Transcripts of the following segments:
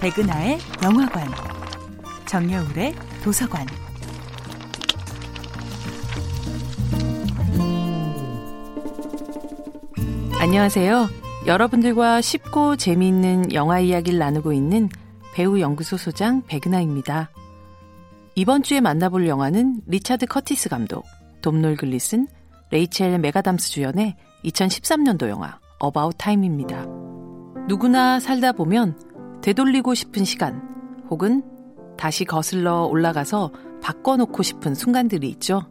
백은하의 영화관, 정여울의 도서관. 안녕하세요. 여러분들과 쉽고 재미있는 영화 이야기를 나누고 있는 배우 연구소 소장 백은하입니다. 이번 주에 만나볼 영화는 리차드 커티스 감독, 돔놀 글리슨, 레이첼 맥아담스 주연의 2013년도 영화 어바웃 타임입니다. 누구나 살다 보면 되돌리고 싶은 시간 혹은 다시 거슬러 올라가서 바꿔놓고 싶은 순간들이 있죠.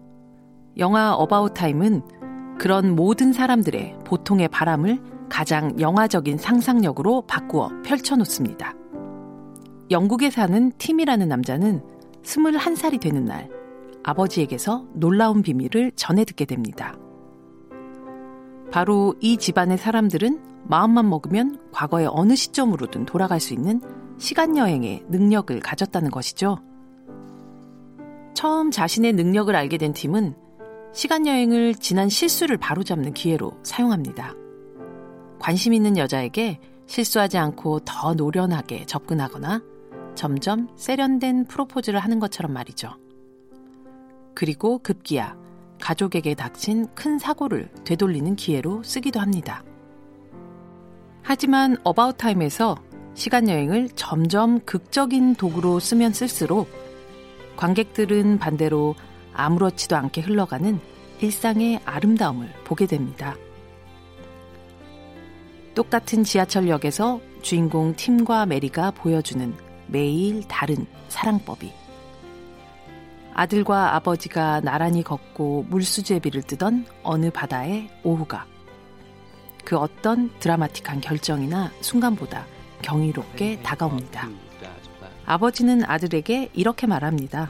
영화 어바웃 타임은 그런 모든 사람들의 보통의 바람을 가장 영화적인 상상력으로 바꾸어 펼쳐놓습니다. 영국에 사는 팀이라는 남자는 21살이 되는 날 아버지에게서 놀라운 비밀을 전해 듣게 됩니다. 바로 이 집안의 사람들은 마음만 먹으면 과거의 어느 시점으로든 돌아갈 수 있는 시간여행의 능력을 가졌다는 것이죠. 처음 자신의 능력을 알게 된 팀은 시간여행을 지난 실수를 바로잡는 기회로 사용합니다. 관심 있는 여자에게 실수하지 않고 더 노련하게 접근하거나 점점 세련된 프로포즈를 하는 것처럼 말이죠. 그리고 급기야 가족에게 닥친 큰 사고를 되돌리는 기회로 쓰기도 합니다. 하지만 어바웃 타임에서 시간 여행을 점점 극적인 도구로 쓰면 쓸수록 관객들은 반대로 아무렇지도 않게 흘러가는 일상의 아름다움을 보게 됩니다. 똑같은 지하철역에서 주인공 팀과 메리가 보여주는 매일 다른 사랑법이 아들과 아버지가 나란히 걷고 물수제비를 뜨던 어느 바다의 오후가 그 어떤 드라마틱한 결정이나 순간보다 경이롭게 다가옵니다. 아버지는 아들에게 이렇게 말합니다.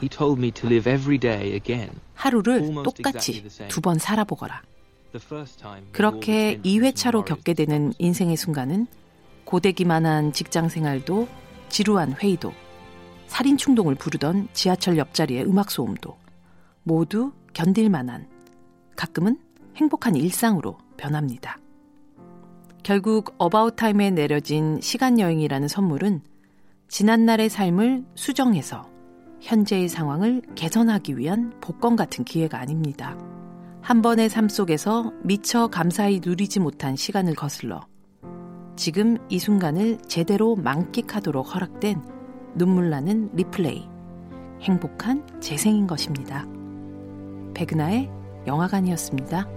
하루를 똑같이 두 번 살아보거라. 그렇게 2회차로 겪게 되는 인생의 순간은 고되기만한 직장 생활도 지루한 회의도 살인 충동을 부르던 지하철 옆자리의 음악 소음도 모두 견딜 만한 가끔은 행복한 일상으로 변합니다. 결국 어바웃 타임에 내려진 시간 여행이라는 선물은 지난날의 삶을 수정해서 현재의 상황을 개선하기 위한 복권 같은 기회가 아닙니다. 한 번의 삶 속에서 미처 감사히 누리지 못한 시간을 거슬러 지금 이 순간을 제대로 만끽하도록 허락된 눈물 나는 리플레이. 행복한 재생인 것입니다. 백은하의 영화관이었습니다.